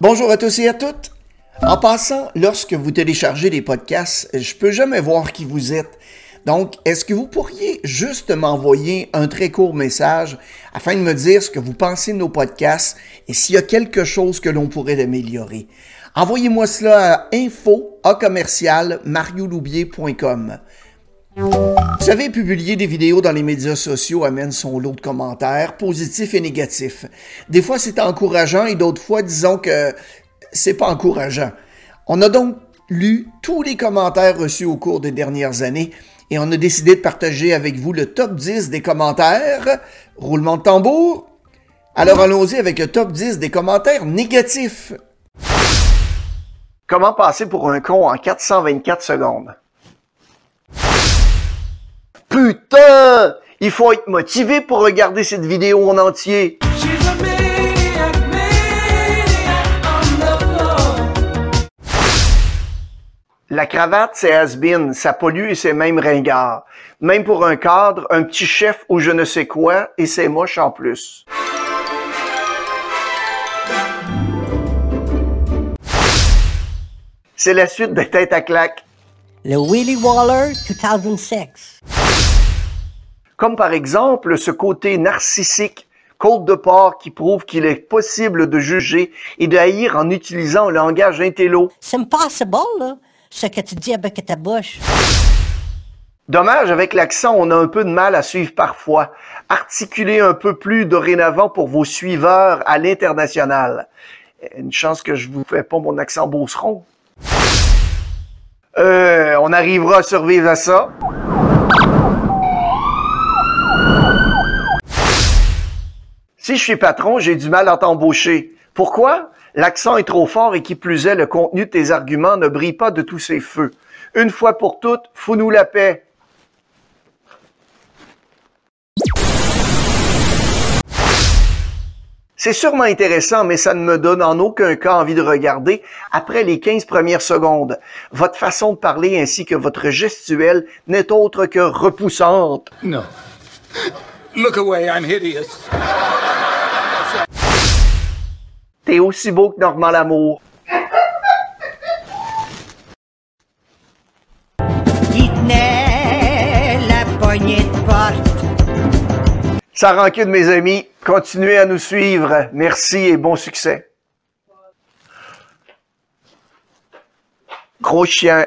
Bonjour à tous et à toutes. En passant, lorsque vous téléchargez des podcasts, je peux jamais voir qui vous êtes. Donc, est-ce que vous pourriez juste m'envoyer un très court message afin de me dire ce que vous pensez de nos podcasts et s'il y a quelque chose que l'on pourrait améliorer? Envoyez-moi cela à info à commercial Vous savez, publier des vidéos dans les médias sociaux amène son lot de commentaires, positifs et négatifs. Des fois, c'est encourageant et d'autres fois, disons que c'est pas encourageant. On a donc lu tous les commentaires reçus au cours des dernières années et on a décidé de partager avec vous le top 10 des commentaires. Roulement de tambour. Alors allons-y avec le top 10 des commentaires négatifs. Comment passer pour un con en 424 secondes? Putain! Il faut être motivé pour regarder cette vidéo en entier. La cravate, c'est has-been, ça pollue et c'est même ringard. Même pour un cadre, un petit chef ou je ne sais quoi, et c'est moche en plus. C'est la suite de Tête à claque. Le Willy Waller 2006. Comme par exemple ce côté narcissique, côte de porc qui prouve qu'il est possible de juger et de haïr en utilisant un langage intello. C'est impossible, là ce que tu dis avec ta bouche. Dommage, avec l'accent, on a un peu de mal à suivre parfois. Articulez un peu plus dorénavant pour vos suiveurs à l'international. Une chance que je vous fais pas mon accent beauceron. Euh, on arrivera à survivre à ça. Si je suis patron, j'ai du mal à t'embaucher. Pourquoi? L'accent est trop fort et qui plus est, le contenu de tes arguments ne brille pas de tous ses feux. Une fois pour toutes, fous-nous la paix. C'est sûrement intéressant, mais ça ne me donne en aucun cas envie de regarder après les 15 premières secondes. Votre façon de parler ainsi que votre gestuelle n'est autre que repoussante. Non. Look away, I'm hideous. T'es aussi beau que Normand Lamour. Il tenait la poignée de porte. Ça rancune mes amis. Continuez à nous suivre. Merci et bon succès. Gros chien.